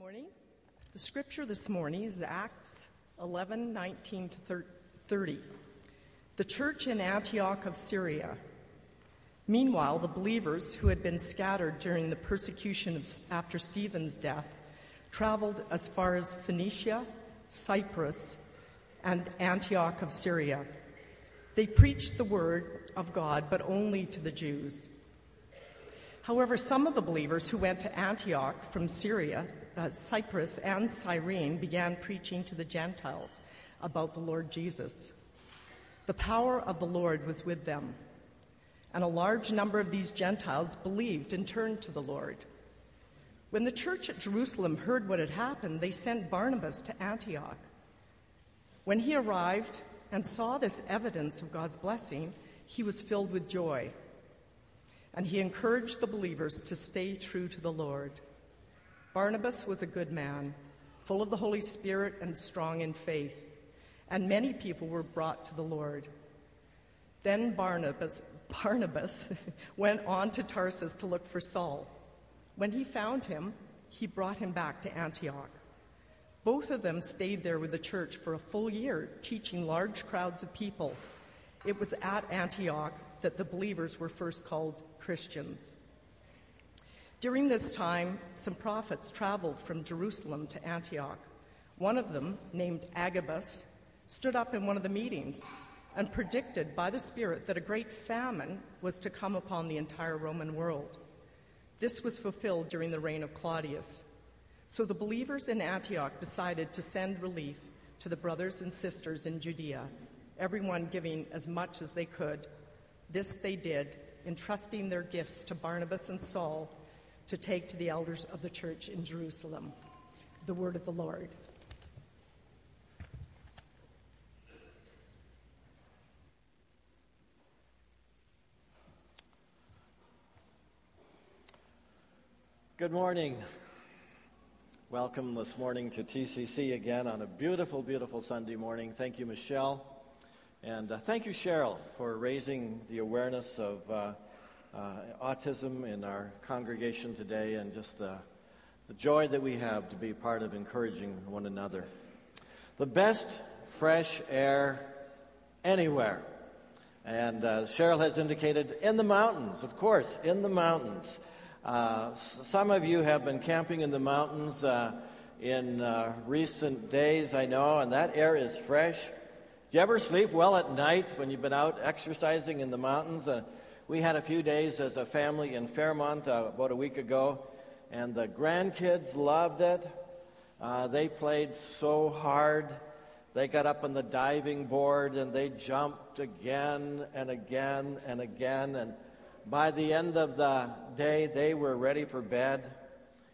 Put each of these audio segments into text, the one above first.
morning. The scripture this morning is Acts 11 19 to 30. The church in Antioch of Syria. Meanwhile, the believers who had been scattered during the persecution of, after Stephen's death traveled as far as Phoenicia, Cyprus, and Antioch of Syria. They preached the word of God, but only to the Jews. However, some of the believers who went to Antioch from Syria, uh, Cyprus, and Cyrene began preaching to the Gentiles about the Lord Jesus. The power of the Lord was with them, and a large number of these Gentiles believed and turned to the Lord. When the church at Jerusalem heard what had happened, they sent Barnabas to Antioch. When he arrived and saw this evidence of God's blessing, he was filled with joy and he encouraged the believers to stay true to the Lord. Barnabas was a good man, full of the Holy Spirit and strong in faith, and many people were brought to the Lord. Then Barnabas, Barnabas went on to Tarsus to look for Saul. When he found him, he brought him back to Antioch. Both of them stayed there with the church for a full year, teaching large crowds of people. It was at Antioch that the believers were first called Christians. During this time, some prophets traveled from Jerusalem to Antioch. One of them, named Agabus, stood up in one of the meetings and predicted by the Spirit that a great famine was to come upon the entire Roman world. This was fulfilled during the reign of Claudius. So the believers in Antioch decided to send relief to the brothers and sisters in Judea, everyone giving as much as they could. This they did entrusting their gifts to Barnabas and Saul to take to the elders of the church in Jerusalem. The word of the Lord. Good morning. Welcome this morning to TCC again on a beautiful, beautiful Sunday morning. Thank you, Michelle. And uh, thank you, Cheryl, for raising the awareness of uh, autism in our congregation today and just uh, the joy that we have to be part of encouraging one another. The best fresh air anywhere. And uh, Cheryl has indicated in the mountains, of course, in the mountains. Uh, some of you have been camping in the mountains in recent days, I know, and that air is fresh. Do you ever sleep well at night when you've been out exercising in the mountains? We had a few days as a family in Fairmont uh, about a week ago, and the grandkids loved it. Uh, they played so hard. They got up on the diving board and they jumped again and again and again. And by the end of the day, they were ready for bed.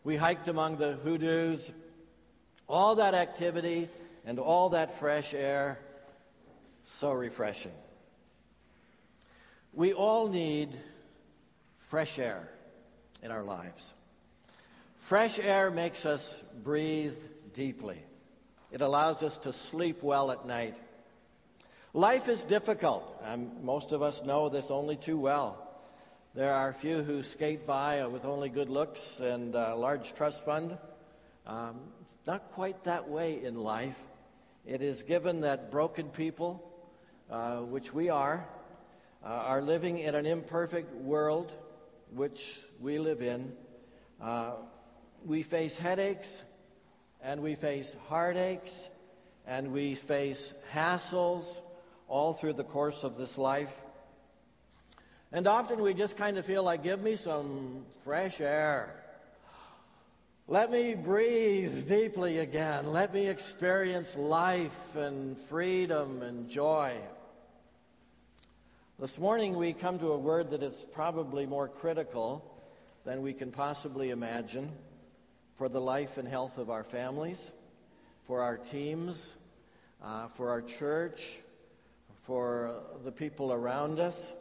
We hiked among the hoodoos. All that activity and all that fresh air so refreshing. We all need fresh air in our lives. Fresh air makes us breathe deeply. It allows us to sleep well at night. Life is difficult, and most of us know this only too well. There are few who skate by with only good looks and a large trust fund. Um, it's not quite that way in life. It is given that broken people, uh, which we are, uh, are living in an imperfect world, which we live in. Uh, we face headaches, and we face heartaches, and we face hassles all through the course of this life. And often we just kind of feel like, give me some fresh air. Let me breathe deeply again. Let me experience life and freedom and joy. This morning we come to a word that is probably more critical than we can possibly imagine for the life and health of our families, for our teams, uh, for our church, for the people around us.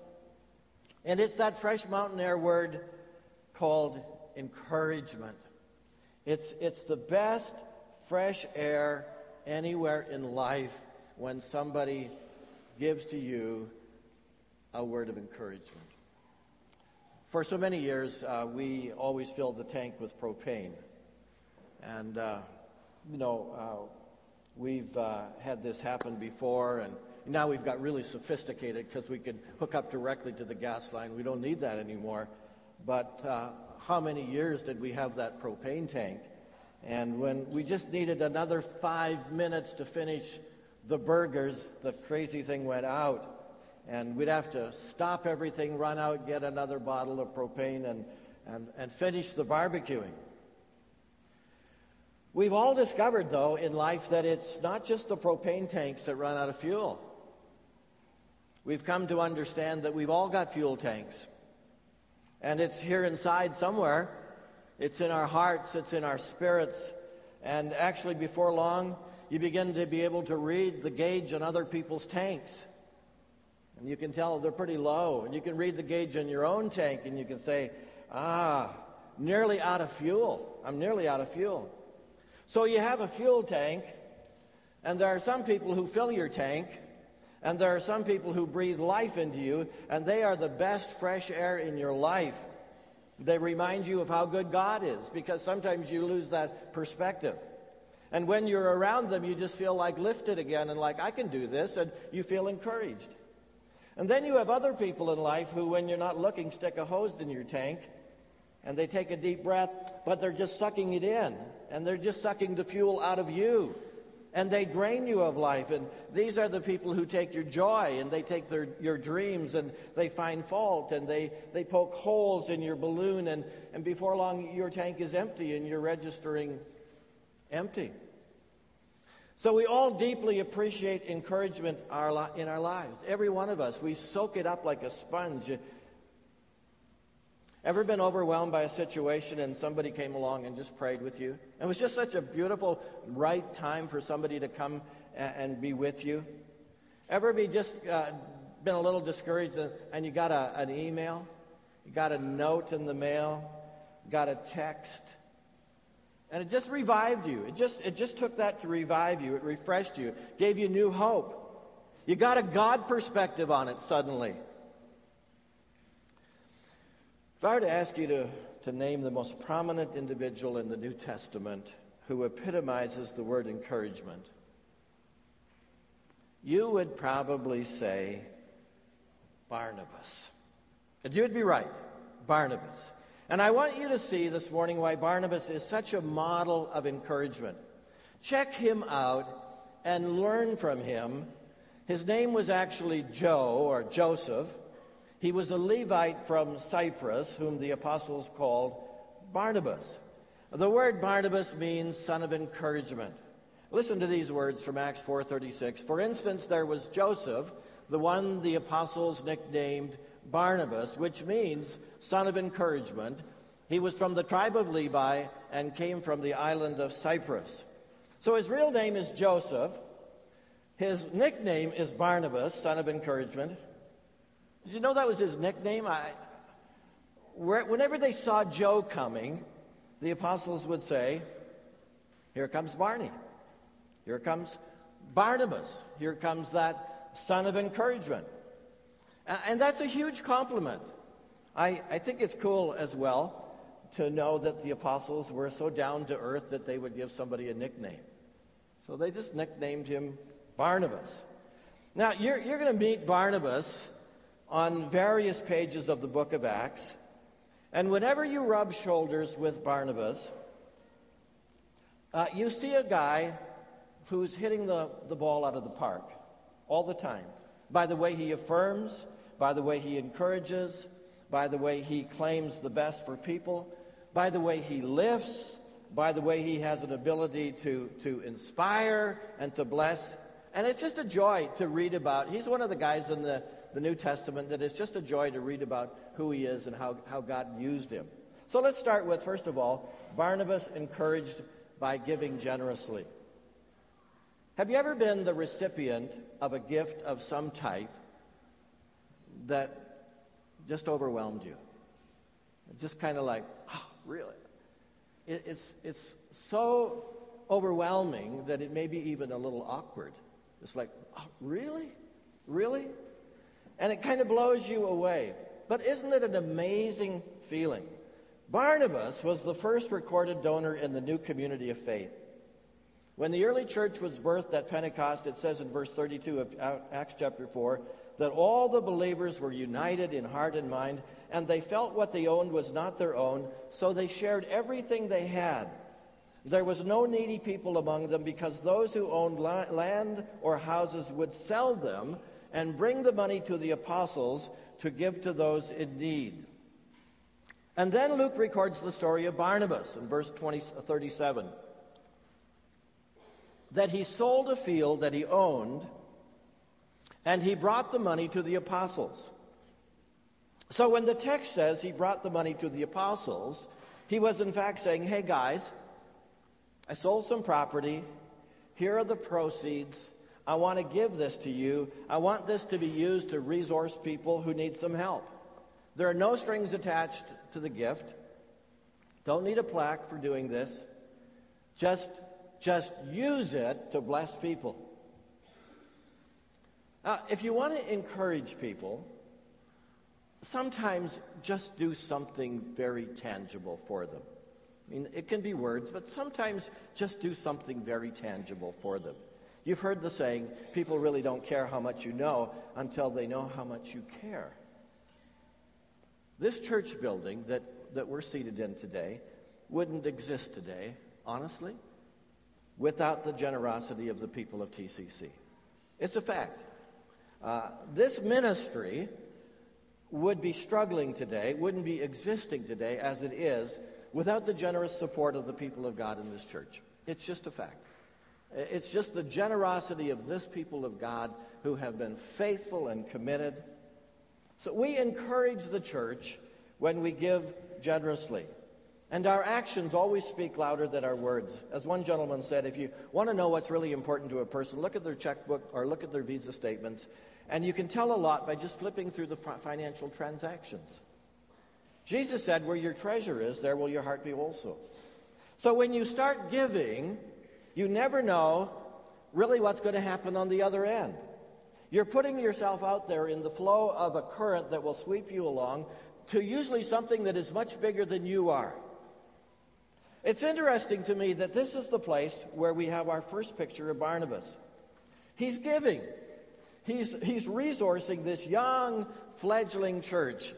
And it's that fresh mountain air word called encouragement. It's, it's the best fresh air anywhere in life when somebody gives to you a word of encouragement. For so many years, uh, we always filled the tank with propane. And, uh, you know, uh, we've uh, had this happen before, and now we've got really sophisticated because we can hook up directly to the gas line. We don't need that anymore. But uh, how many years did we have that propane tank? And when we just needed another five minutes to finish the burgers, the crazy thing went out. And we'd have to stop everything, run out, get another bottle of propane, and, and, and finish the barbecuing. We've all discovered, though, in life that it's not just the propane tanks that run out of fuel. We've come to understand that we've all got fuel tanks. And it's here inside somewhere. It's in our hearts, it's in our spirits. And actually, before long, you begin to be able to read the gauge on other people's tanks. And you can tell they're pretty low. And you can read the gauge on your own tank and you can say, ah, nearly out of fuel. I'm nearly out of fuel. So you have a fuel tank, and there are some people who fill your tank, and there are some people who breathe life into you, and they are the best fresh air in your life. They remind you of how good God is, because sometimes you lose that perspective. And when you're around them, you just feel like lifted again and like, I can do this, and you feel encouraged. And then you have other people in life who, when you're not looking, stick a hose in your tank and they take a deep breath, but they're just sucking it in, and they're just sucking the fuel out of you. And they drain you of life. And these are the people who take your joy and they take their, your dreams and they find fault and they, they poke holes in your balloon. And, and before long, your tank is empty and you're registering empty. So we all deeply appreciate encouragement in our lives. Every one of us, we soak it up like a sponge. Ever been overwhelmed by a situation and somebody came along and just prayed with you? It was just such a beautiful, right time for somebody to come and be with you. Ever be just uh, been a little discouraged and you got a, an email, you got a note in the mail, got a text, and it just revived you. It just, it just took that to revive you. It refreshed you, gave you new hope. You got a God perspective on it suddenly. If I were to ask you to, to name the most prominent individual in the New Testament who epitomizes the word encouragement, you would probably say Barnabas. And you'd be right, Barnabas. And I want you to see this morning why Barnabas is such a model of encouragement. Check him out and learn from him. His name was actually Joe or Joseph. He was a Levite from Cyprus, whom the apostles called Barnabas. The word Barnabas means son of encouragement. Listen to these words from Acts 4:36. For instance, there was Joseph, the one the apostles nicknamed Barnabas, which means son of encouragement. He was from the tribe of Levi and came from the island of Cyprus. So his real name is Joseph. His nickname is Barnabas, son of encouragement. Did you know that was his nickname? I, whenever they saw Joe coming, the apostles would say, Here comes Barney. Here comes Barnabas. Here comes that son of encouragement. And that's a huge compliment. I, I think it's cool as well to know that the apostles were so down to earth that they would give somebody a nickname. So they just nicknamed him Barnabas. Now, you're, you're going to meet Barnabas on various pages of the book of Acts. And whenever you rub shoulders with Barnabas, uh, you see a guy who's hitting the, the ball out of the park all the time by the way he affirms, by the way he encourages, by the way he claims the best for people, by the way he lifts, by the way he has an ability to, to inspire and to bless. And it's just a joy to read about. He's one of the guys in the, the New Testament that it's just a joy to read about who he is and how, how God used him. So let's start with, first of all, Barnabas encouraged by giving generously. Have you ever been the recipient of a gift of some type that just overwhelmed you. just kind of like, oh, really? It, it's, it's so overwhelming that it may be even a little awkward. It's like, oh, really? Really? And it kind of blows you away. But isn't it an amazing feeling Barnabas was the first recorded donor in the new community of faith. When the early church was birthed at Pentecost, it says in verse 32 of Acts chapter 4 that all the believers were united in heart and mind, and they felt what they owned was not their own, so they shared everything they had. There was no needy people among them because those who owned land or houses would sell them and bring the money to the apostles to give to those in need. And then Luke records the story of Barnabas in verse 20, 37 that he sold a field that he owned and he brought the money to the apostles. So when the text says he brought the money to the apostles, he was in fact saying, Hey guys, I sold some property. Here are the proceeds. I want to give this to you. I want this to be used to resource people who need some help. There are no strings attached to the gift. Don't need a plaque for doing this. Just, just use it to bless people. Now, if you want to encourage people, sometimes just do something very tangible for them. I mean, it can be words, but sometimes just do something very tangible for them. You've heard the saying, people really don't care how much you know until they know how much you care. This church building that, that we're seated in today wouldn't exist today, honestly, without the generosity of the people of TCC. It's a fact. Uh, this ministry would be struggling today, wouldn't be existing today as it is without the generous support of the people of God in this church. It's just a fact. It's just the generosity of this people of God who have been faithful and committed. So we encourage the church when we give generously. And our actions always speak louder than our words. As one gentleman said, if you want to know what's really important to a person, look at their checkbook or look at their visa statements. And you can tell a lot by just flipping through the financial transactions. Jesus said, Where your treasure is, there will your heart be also. So when you start giving, you never know really what's going to happen on the other end. You're putting yourself out there in the flow of a current that will sweep you along to usually something that is much bigger than you are. It's interesting to me that this is the place where we have our first picture of Barnabas. He's giving. He's, he's resourcing this young, fledgling church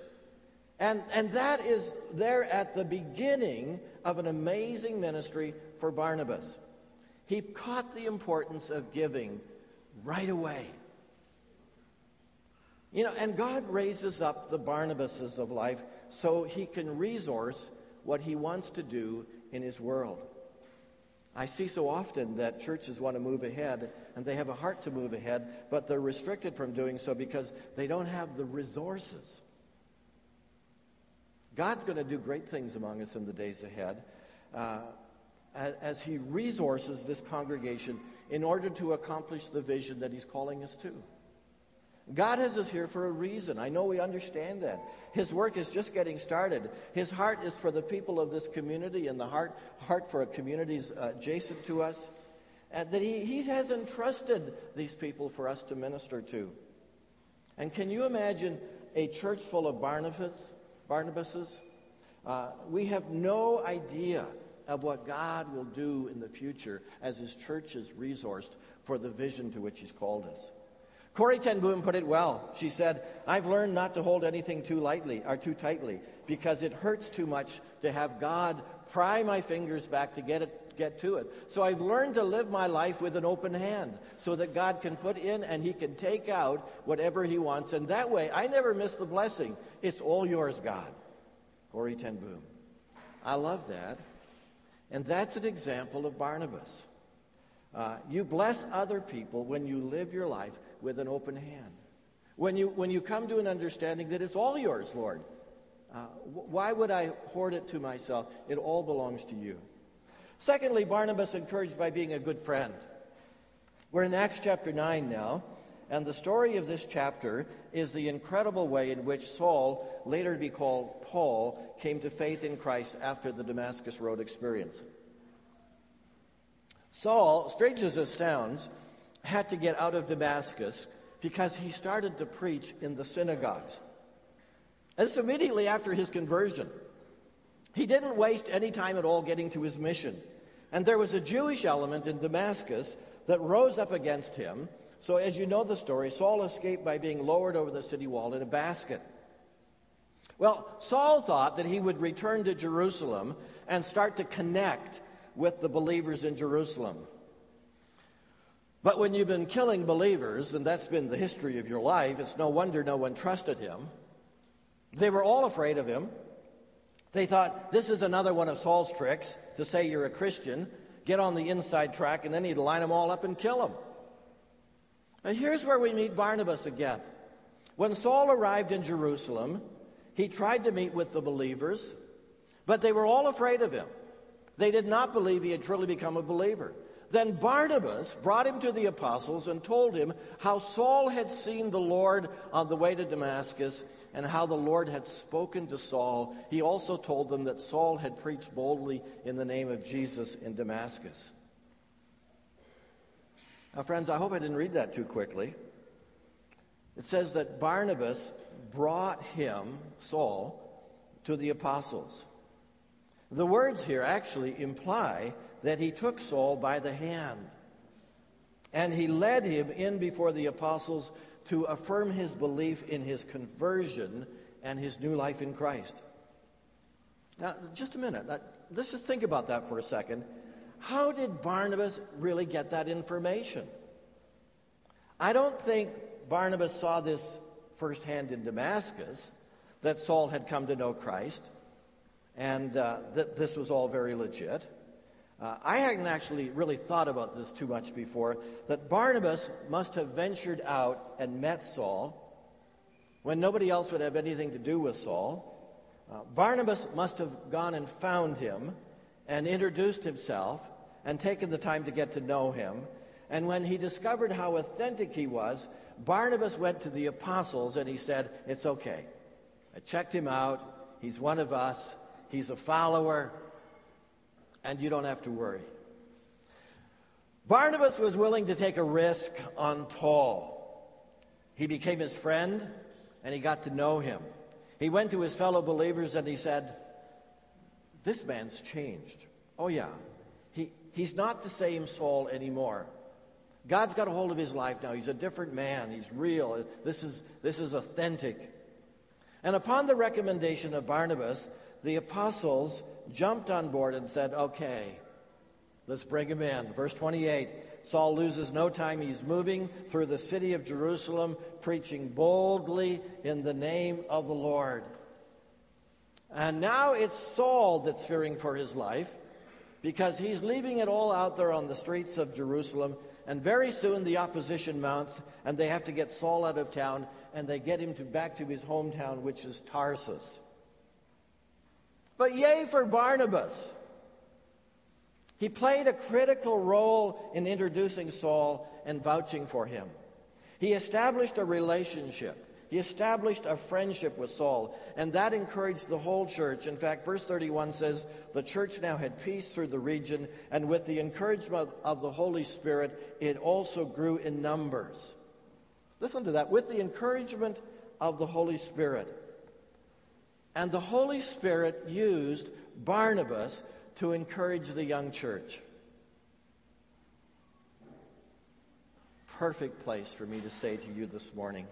and, and that is there at the beginning of an amazing ministry for Barnabas. He caught the importance of giving right away. You know, and God raises up the Barnabases of life so he can resource what he wants to do in his world. I see so often that churches want to move ahead and they have a heart to move ahead, but they're restricted from doing so because they don't have the resources. God's going to do great things among us in the days ahead uh, as He resources this congregation in order to accomplish the vision that He's calling us to. God has us here for a reason. I know we understand that. His work is just getting started. His heart is for the people of this community and the heart, heart for communities uh, adjacent to us. And that he, he has entrusted these people for us to minister to. And can you imagine a church full of Barnabas, Barnabases. Uh, we have no idea of what God will do in the future as His church is resourced for the vision to which He's called us. Corrie ten Boom put it well. She said, I've learned not to hold anything too lightly or too tightly because it hurts too much to have God pry my fingers back to get it get to it. So I've learned to live my life with an open hand so that God can put in and He can take out whatever He wants. And that way, I never miss the blessing. It's all yours, God. Corrie ten Boom. I love that. And that's an example of Barnabas. Uh, you bless other people when you live your life with an open hand. When you, when you come to an understanding that it's all yours, Lord. Uh, why would I hoard it to myself? It all belongs to you. Secondly, Barnabas encouraged by being a good friend. We're in Acts chapter 9 now, and the story of this chapter is the incredible way in which Saul, later to be called Paul, came to faith in Christ after the Damascus Road experience. Saul, strange as it sounds, had to get out of Damascus because he started to preach in the synagogues. And this immediately after his conversion. He didn't waste any time at all getting to his mission. And there was a Jewish element in Damascus that rose up against him. So, as you know the story, Saul escaped by being lowered over the city wall in a basket. Well, Saul thought that he would return to Jerusalem and start to connect with the believers in Jerusalem. But when you've been killing believers, and that's been the history of your life, it's no wonder no one trusted him. They were all afraid of him. They thought, this is another one of Saul's tricks to say you're a Christian, get on the inside track, and then he'd line them all up and kill them. Now, here's where we meet Barnabas again. When Saul arrived in Jerusalem, he tried to meet with the believers, but they were all afraid of him. They did not believe he had truly become a believer. Then Barnabas brought him to the apostles and told him how Saul had seen the Lord on the way to Damascus and how the Lord had spoken to Saul. He also told them that Saul had preached boldly in the name of Jesus in Damascus. Now, friends, I hope I didn't read that too quickly. It says that Barnabas brought him, Saul, to the apostles. The words here actually imply that he took Saul by the hand and he led him in before the apostles to affirm his belief in his conversion and his new life in Christ. Now, just a minute. Let's just think about that for a second. How did Barnabas really get that information? I don't think Barnabas saw this firsthand in Damascus, that Saul had come to know Christ, and uh, that this was all very legit. Uh, I hadn't actually really thought about this too much before, that Barnabas must have ventured out and met Saul when nobody else would have anything to do with Saul. Uh, Barnabas must have gone and found him and introduced himself and taken the time to get to know him. And when he discovered how authentic he was, Barnabas went to the apostles and he said, It's okay. I checked him out. He's one of us. He's a follower and you don't have to worry. Barnabas was willing to take a risk on Paul. He became his friend and he got to know him. He went to his fellow believers and he said, This man's changed. Oh, yeah. He, he's not the same Saul anymore. God's got a hold of his life now. He's a different man. He's real. This is, this is authentic. And upon the recommendation of Barnabas, the apostles jumped on board and said, Okay, let's bring him in. Verse 28 Saul loses no time. He's moving through the city of Jerusalem, preaching boldly in the name of the Lord. And now it's Saul that's fearing for his life because he's leaving it all out there on the streets of Jerusalem. And very soon the opposition mounts, and they have to get Saul out of town, and they get him to, back to his hometown, which is Tarsus. But yay for Barnabas. He played a critical role in introducing Saul and vouching for him. He established a relationship. He established a friendship with Saul, and that encouraged the whole church. In fact, verse 31 says, The church now had peace through the region, and with the encouragement of the Holy Spirit, it also grew in numbers. Listen to that. With the encouragement of the Holy Spirit. And the Holy Spirit used Barnabas to encourage the young church. Perfect place for me to say to you this morning.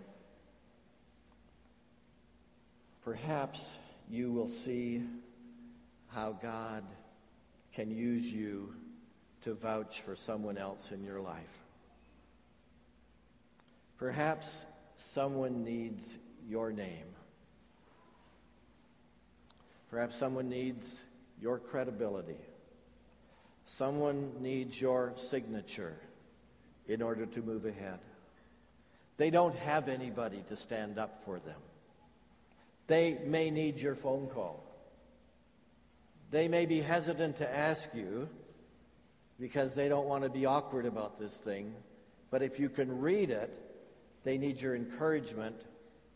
Perhaps you will see how God can use you to vouch for someone else in your life. Perhaps someone needs your name. Perhaps someone needs your credibility. Someone needs your signature in order to move ahead. They don't have anybody to stand up for them. They may need your phone call. They may be hesitant to ask you because they don't want to be awkward about this thing. But if you can read it, they need your encouragement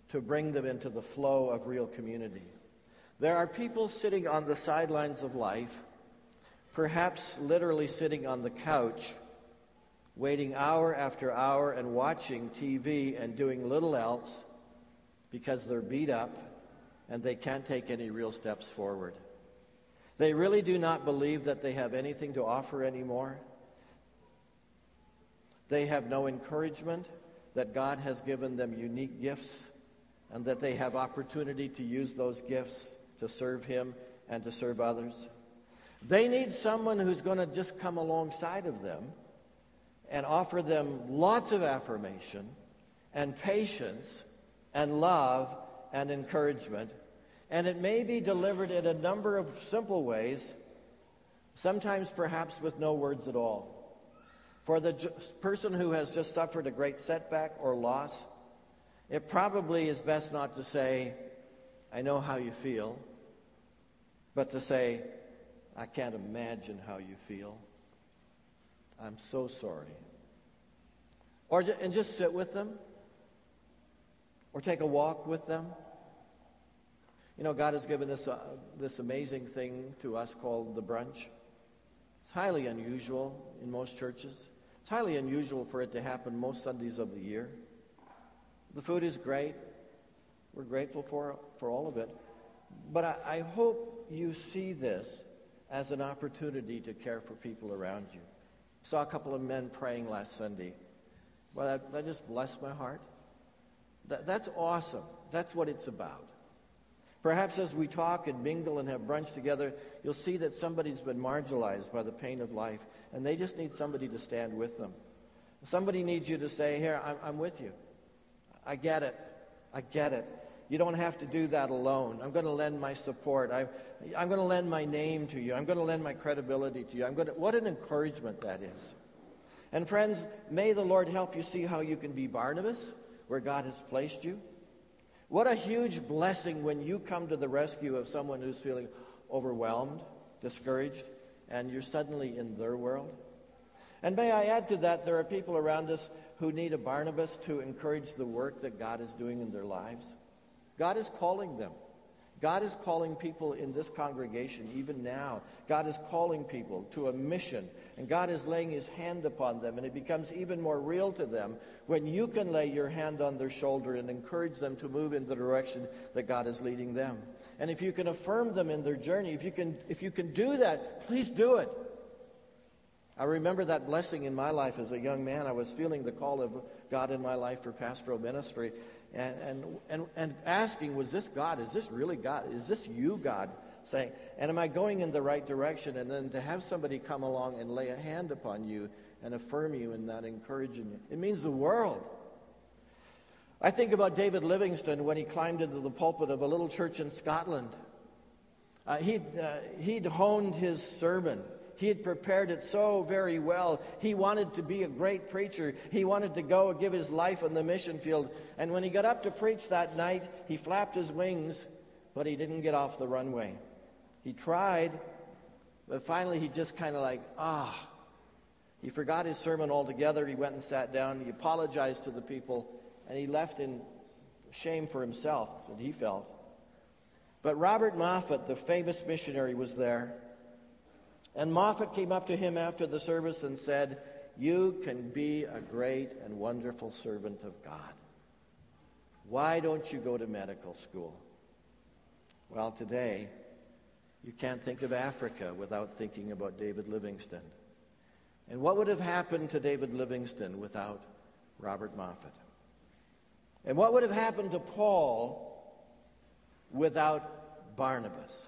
to bring them into the flow of real community. There are people sitting on the sidelines of life, perhaps literally sitting on the couch, waiting hour after hour and watching TV and doing little else because they're beat up and they can't take any real steps forward. They really do not believe that they have anything to offer anymore. They have no encouragement that God has given them unique gifts and that they have opportunity to use those gifts to serve Him and to serve others. They need someone who's going to just come alongside of them and offer them lots of affirmation and patience and love and encouragement. And it may be delivered in a number of simple ways, sometimes perhaps with no words at all. For the person who has just suffered a great setback or loss, it probably is best not to say, I know how you feel, but to say, I can't imagine how you feel. I'm so sorry. Or, and just sit with them, or take a walk with them. You know, God has given us uh, this amazing thing to us called the brunch. It's highly unusual in most churches. It's highly unusual for it to happen most Sundays of the year. The food is great. We're grateful for, for all of it. But I, I hope you see this as an opportunity to care for people around you. Saw a couple of men praying last Sunday. Well, that, that just blessed my heart. That, that's awesome. That's what it's about. Perhaps as we talk and mingle and have brunch together, you'll see that somebody's been marginalized by the pain of life, and they just need somebody to stand with them. Somebody needs you to say, Here, I'm, I'm with you. I get it. I get it. You don't have to do that alone. I'm going to lend my support. I, I'm going to lend my name to you. I'm going to lend my credibility to you. I'm going to, what an encouragement that is. And friends, may the Lord help you see how you can be Barnabas where God has placed you. What a huge blessing when you come to the rescue of someone who's feeling overwhelmed, discouraged, and you're suddenly in their world. And may I add to that, there are people around us who need a Barnabas to encourage the work that God is doing in their lives. God is calling them. God is calling people in this congregation, even now. God is calling people to a mission, and God is laying his hand upon them, and it becomes even more real to them when you can lay your hand on their shoulder and encourage them to move in the direction that God is leading them. And if you can affirm them in their journey, if you can, if you can do that, please do it. I remember that blessing in my life as a young man. I was feeling the call of God in my life for pastoral ministry and, and, and, and asking, was this God? Is this really God? Is this you, God? Saying, and am I going in the right direction? And then to have somebody come along and lay a hand upon you and affirm you and not encouraging you. It means the world. I think about David Livingstone when he climbed into the pulpit of a little church in Scotland. Uh, he'd, uh, he'd honed his sermon. He had prepared it so very well. He wanted to be a great preacher. He wanted to go and give his life on the mission field. And when he got up to preach that night, he flapped his wings, but he didn't get off the runway. He tried, but finally he just kind of like, ah. He forgot his sermon altogether. He went and sat down. He apologized to the people, and he left in shame for himself that he felt. But Robert Moffat, the famous missionary, was there. And Moffat came up to him after the service and said, You can be a great and wonderful servant of God. Why don't you go to medical school? Well, today, you can't think of Africa without thinking about David Livingstone. And what would have happened to David Livingstone without Robert Moffat? And what would have happened to Paul without Barnabas?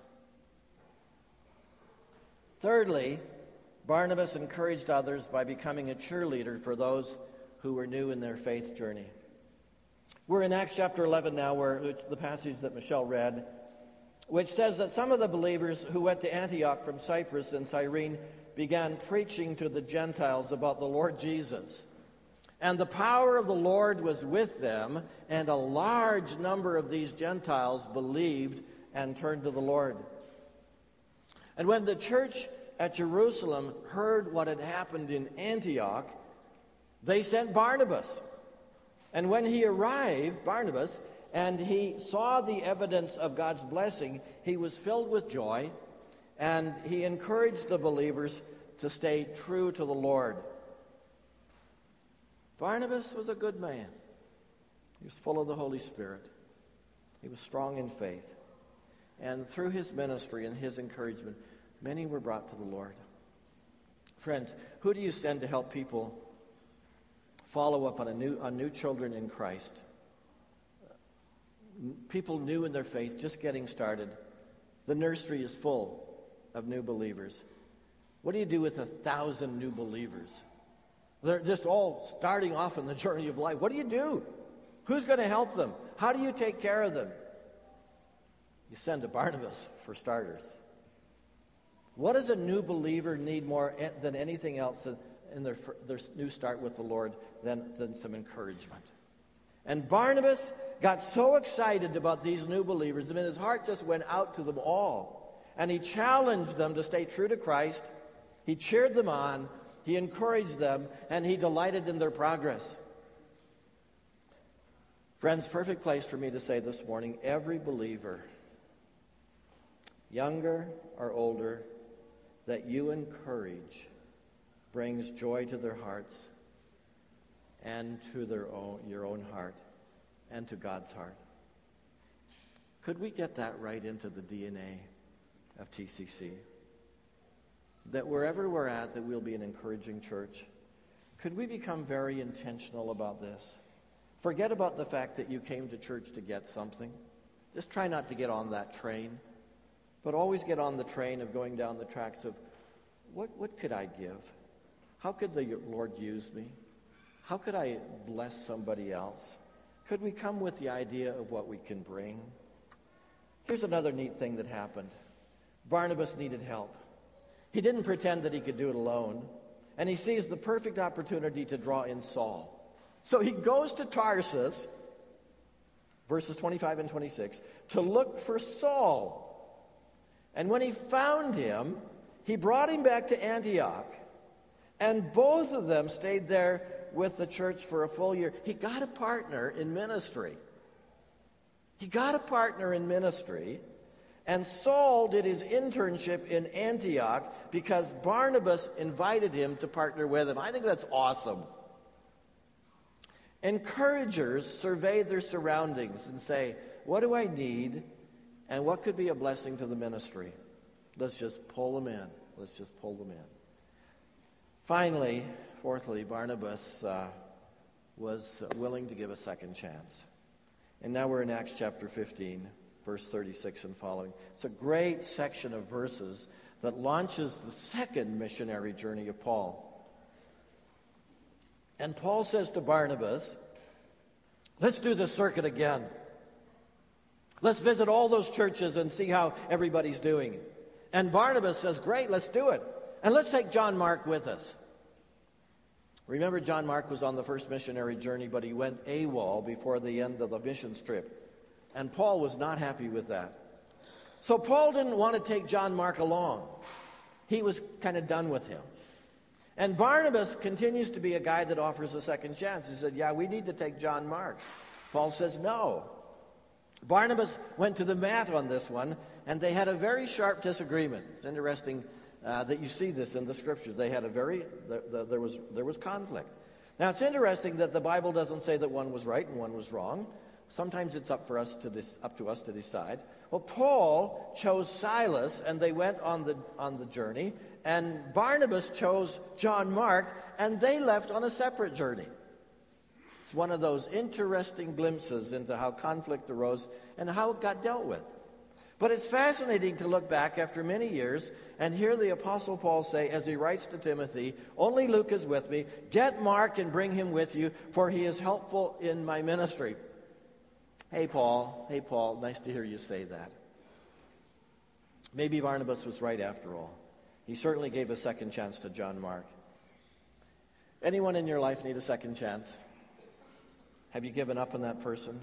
Thirdly, Barnabas encouraged others by becoming a cheerleader for those who were new in their faith journey. We're in Acts chapter 11 now, where it's the passage that Michelle read, which says that some of the believers who went to Antioch from Cyprus and Cyrene began preaching to the Gentiles about the Lord Jesus. And the power of the Lord was with them, and a large number of these Gentiles believed and turned to the Lord. And when the church at Jerusalem heard what had happened in Antioch, they sent Barnabas. And when he arrived, Barnabas, and he saw the evidence of God's blessing, he was filled with joy, and he encouraged the believers to stay true to the Lord. Barnabas was a good man. He was full of the Holy Spirit. He was strong in faith. And through his ministry and his encouragement, Many were brought to the Lord. Friends, who do you send to help people follow up on, a new, on new children in Christ? People new in their faith, just getting started. The nursery is full of new believers. What do you do with a thousand new believers? They're just all starting off on the journey of life. What do you do? Who's going to help them? How do you take care of them? You send a Barnabas, for starters. What does a new believer need more eh, than anything else in their, their new start with the Lord than, than some encouragement? And Barnabas got so excited about these new believers, I mean, his heart just went out to them all. And he challenged them to stay true to Christ. He cheered them on, he encouraged them, and he delighted in their progress. Friends, perfect place for me to say this morning every believer, younger or older, that you encourage brings joy to their hearts and to their own, your own heart and to God's heart. Could we get that right into the DNA of TCC? That wherever we're at, that we'll be an encouraging church. Could we become very intentional about this? Forget about the fact that you came to church to get something. Just try not to get on that train. But always get on the train of going down the tracks of what, what could I give? How could the Lord use me? How could I bless somebody else? Could we come with the idea of what we can bring? Here's another neat thing that happened Barnabas needed help. He didn't pretend that he could do it alone, and he sees the perfect opportunity to draw in Saul. So he goes to Tarsus, verses 25 and 26, to look for Saul. And when he found him, he brought him back to Antioch. And both of them stayed there with the church for a full year. He got a partner in ministry. He got a partner in ministry. And Saul did his internship in Antioch because Barnabas invited him to partner with him. I think that's awesome. Encouragers survey their surroundings and say, What do I need and what could be a blessing to the ministry? Let's just pull them in. Let's just pull them in. Finally, fourthly, Barnabas uh, was willing to give a second chance. And now we're in Acts chapter 15, verse 36 and following. It's a great section of verses that launches the second missionary journey of Paul. And Paul says to Barnabas, Let's do the circuit again. Let's visit all those churches and see how everybody's doing. And Barnabas says, Great, let's do it. And let's take John Mark with us. Remember, John Mark was on the first missionary journey, but he went AWOL before the end of the mission trip. And Paul was not happy with that. So Paul didn't want to take John Mark along. He was kind of done with him. And Barnabas continues to be a guy that offers a second chance. He said, Yeah, we need to take John Mark. Paul says, No. Barnabas went to the mat on this one, and they had a very sharp disagreement. It's interesting uh, that you see this in the scriptures. They had a very, the, the, there, was, there was conflict. Now, it's interesting that the Bible doesn't say that one was right and one was wrong. Sometimes it's up, for us to up to us to decide. Well, Paul chose Silas, and they went on the, on the journey, and Barnabas chose John Mark, and they left on a separate journey. It's one of those interesting glimpses into how conflict arose and how it got dealt with. But it's fascinating to look back after many years and hear the Apostle Paul say, as he writes to Timothy, Only Luke is with me. Get Mark and bring him with you, for he is helpful in my ministry. Hey, Paul. Hey, Paul. Nice to hear you say that. Maybe Barnabas was right after all. He certainly gave a second chance to John Mark. Anyone in your life need a second chance? Have you given up on that person?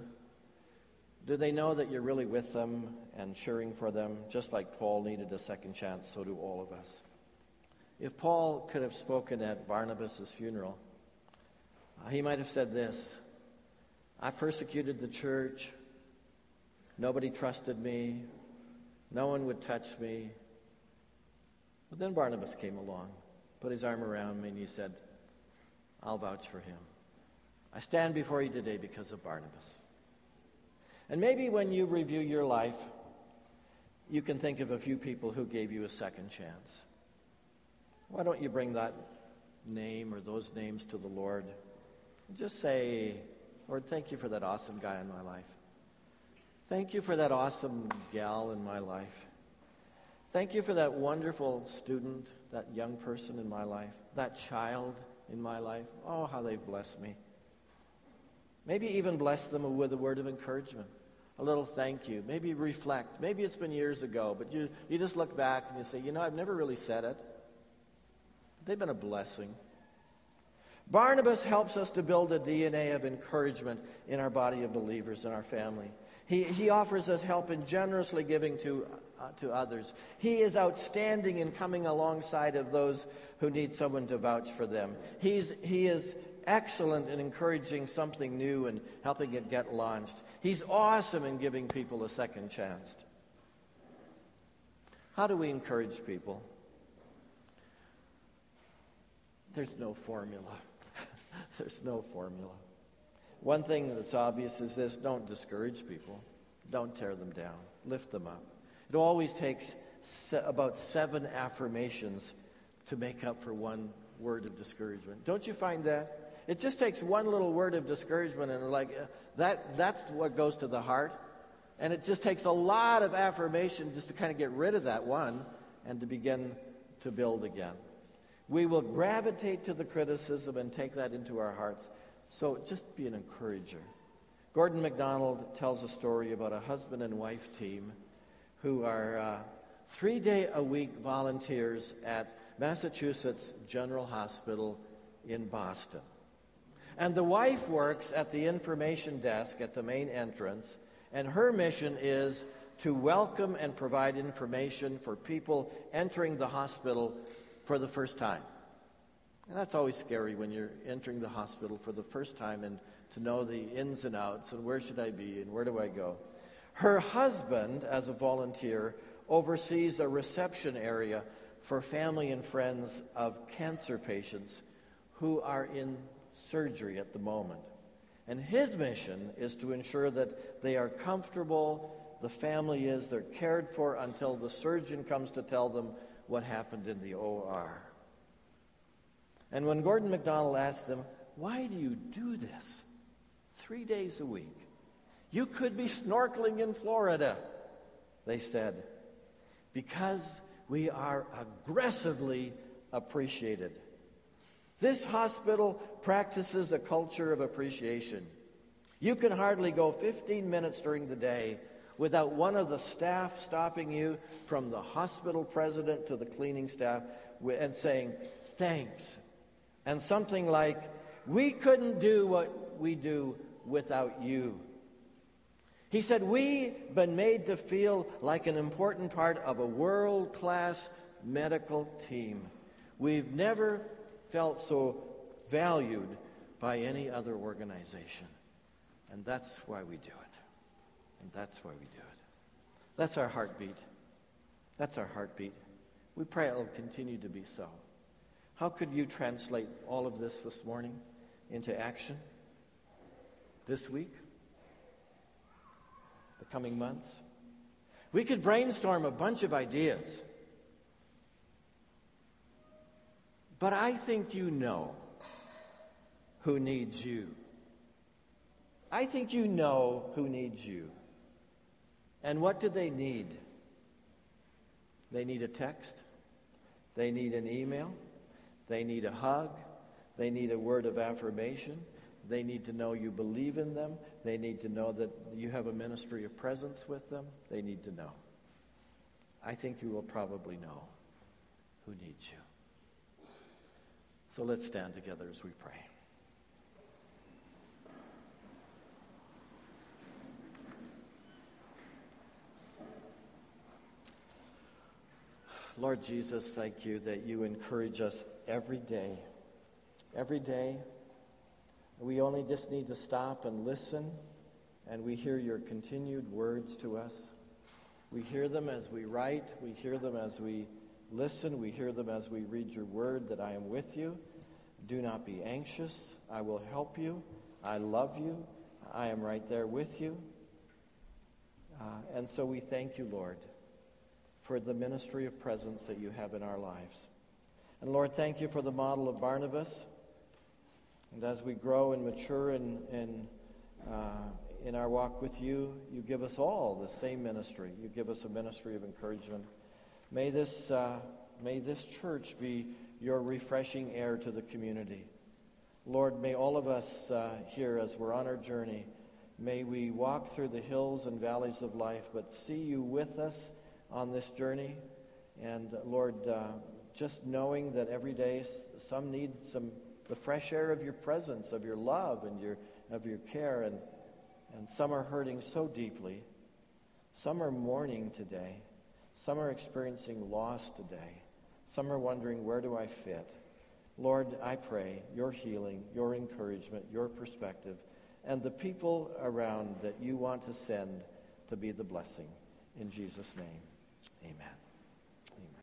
Do they know that you're really with them and cheering for them, just like Paul needed a second chance, so do all of us. If Paul could have spoken at Barnabas' funeral, he might have said this I persecuted the church. Nobody trusted me. No one would touch me. But then Barnabas came along, put his arm around me, and he said, I'll vouch for him. I stand before you today because of Barnabas. And maybe when you review your life, you can think of a few people who gave you a second chance. Why don't you bring that name or those names to the Lord? Just say, Lord, thank you for that awesome guy in my life. Thank you for that awesome gal in my life. Thank you for that wonderful student, that young person in my life, that child in my life. Oh, how they've blessed me. Maybe even bless them with a word of encouragement, a little thank you. Maybe reflect. Maybe it's been years ago, but you, you just look back and you say, you know, I've never really said it. They've been a blessing. Barnabas helps us to build a DNA of encouragement in our body of believers in our family. He, he offers us help in generously giving to, uh, to others. He is outstanding in coming alongside of those who need someone to vouch for them. He's, he is excellent in encouraging something new and helping it get launched. He's awesome in giving people a second chance. How do we encourage people? There's no formula. There's no formula. One thing that's obvious is this don't discourage people, don't tear them down, lift them up. It always takes se- about seven affirmations to make up for one word of discouragement. Don't you find that? It just takes one little word of discouragement, and like uh, that, that's what goes to the heart. And it just takes a lot of affirmation just to kind of get rid of that one and to begin to build again. We will gravitate to the criticism and take that into our hearts. So just be an encourager. Gordon MacDonald tells a story about a husband and wife team who are uh, three day a week volunteers at Massachusetts General Hospital in Boston. And the wife works at the information desk at the main entrance, and her mission is to welcome and provide information for people entering the hospital for the first time. And that's always scary when you're entering the hospital for the first time and to know the ins and outs and where should I be and where do I go. Her husband, as a volunteer, oversees a reception area for family and friends of cancer patients who are in surgery at the moment. And his mission is to ensure that they are comfortable, the family is, they're cared for until the surgeon comes to tell them what happened in the OR. And when Gordon MacDonald asked them, Why do you do this? Three days a week. You could be snorkeling in Florida. They said, Because we are aggressively appreciated. This hospital practices a culture of appreciation. You can hardly go 15 minutes during the day without one of the staff stopping you, from the hospital president to the cleaning staff, and saying, Thanks. And something like, We couldn't do what we do without you. He said, We've been made to feel like an important part of a world class medical team. We've never felt so valued by any other organization. And that's why we do it. And that's why we do it. That's our heartbeat. That's our heartbeat. We pray it will continue to be so. How could you translate all of this this morning into action? This week? The coming months? We could brainstorm a bunch of ideas. But I think you know who needs you. I think you know who needs you. And what do they need? They need a text. They need an email. They need a hug. They need a word of affirmation. They need to know you believe in them. They need to know that you have a ministry of presence with them. They need to know. I think you will probably know who needs you. So let's stand together as we pray. Lord Jesus, thank you that you encourage us every day. Every day, we only just need to stop and listen, and we hear your continued words to us. We hear them as we write, we hear them as we listen, we hear them as we read your word that I am with you. Do not be anxious. I will help you. I love you. I am right there with you. Uh, and so we thank you, Lord. for the ministry of presence that you have in our lives. And Lord, thank you for the model of Barnabas. And as we grow and mature in, in, uh, in our walk with you, you give us all the same ministry. You give us a ministry of encouragement. May this, uh, may this church be your refreshing air to the community. Lord, may all of us uh, here, as we're on our journey, may we walk through the hills and valleys of life, but see you with us on this journey. And uh, Lord, uh, just knowing that every day some need some the fresh air of your presence, of your love, and your of your care, and and some are hurting so deeply. Some are mourning today. Some are experiencing loss today. Some are wondering, where do I fit? Lord, I pray your healing, your encouragement, your perspective, and the people around that you want to send to be the blessing. In Jesus' name, amen.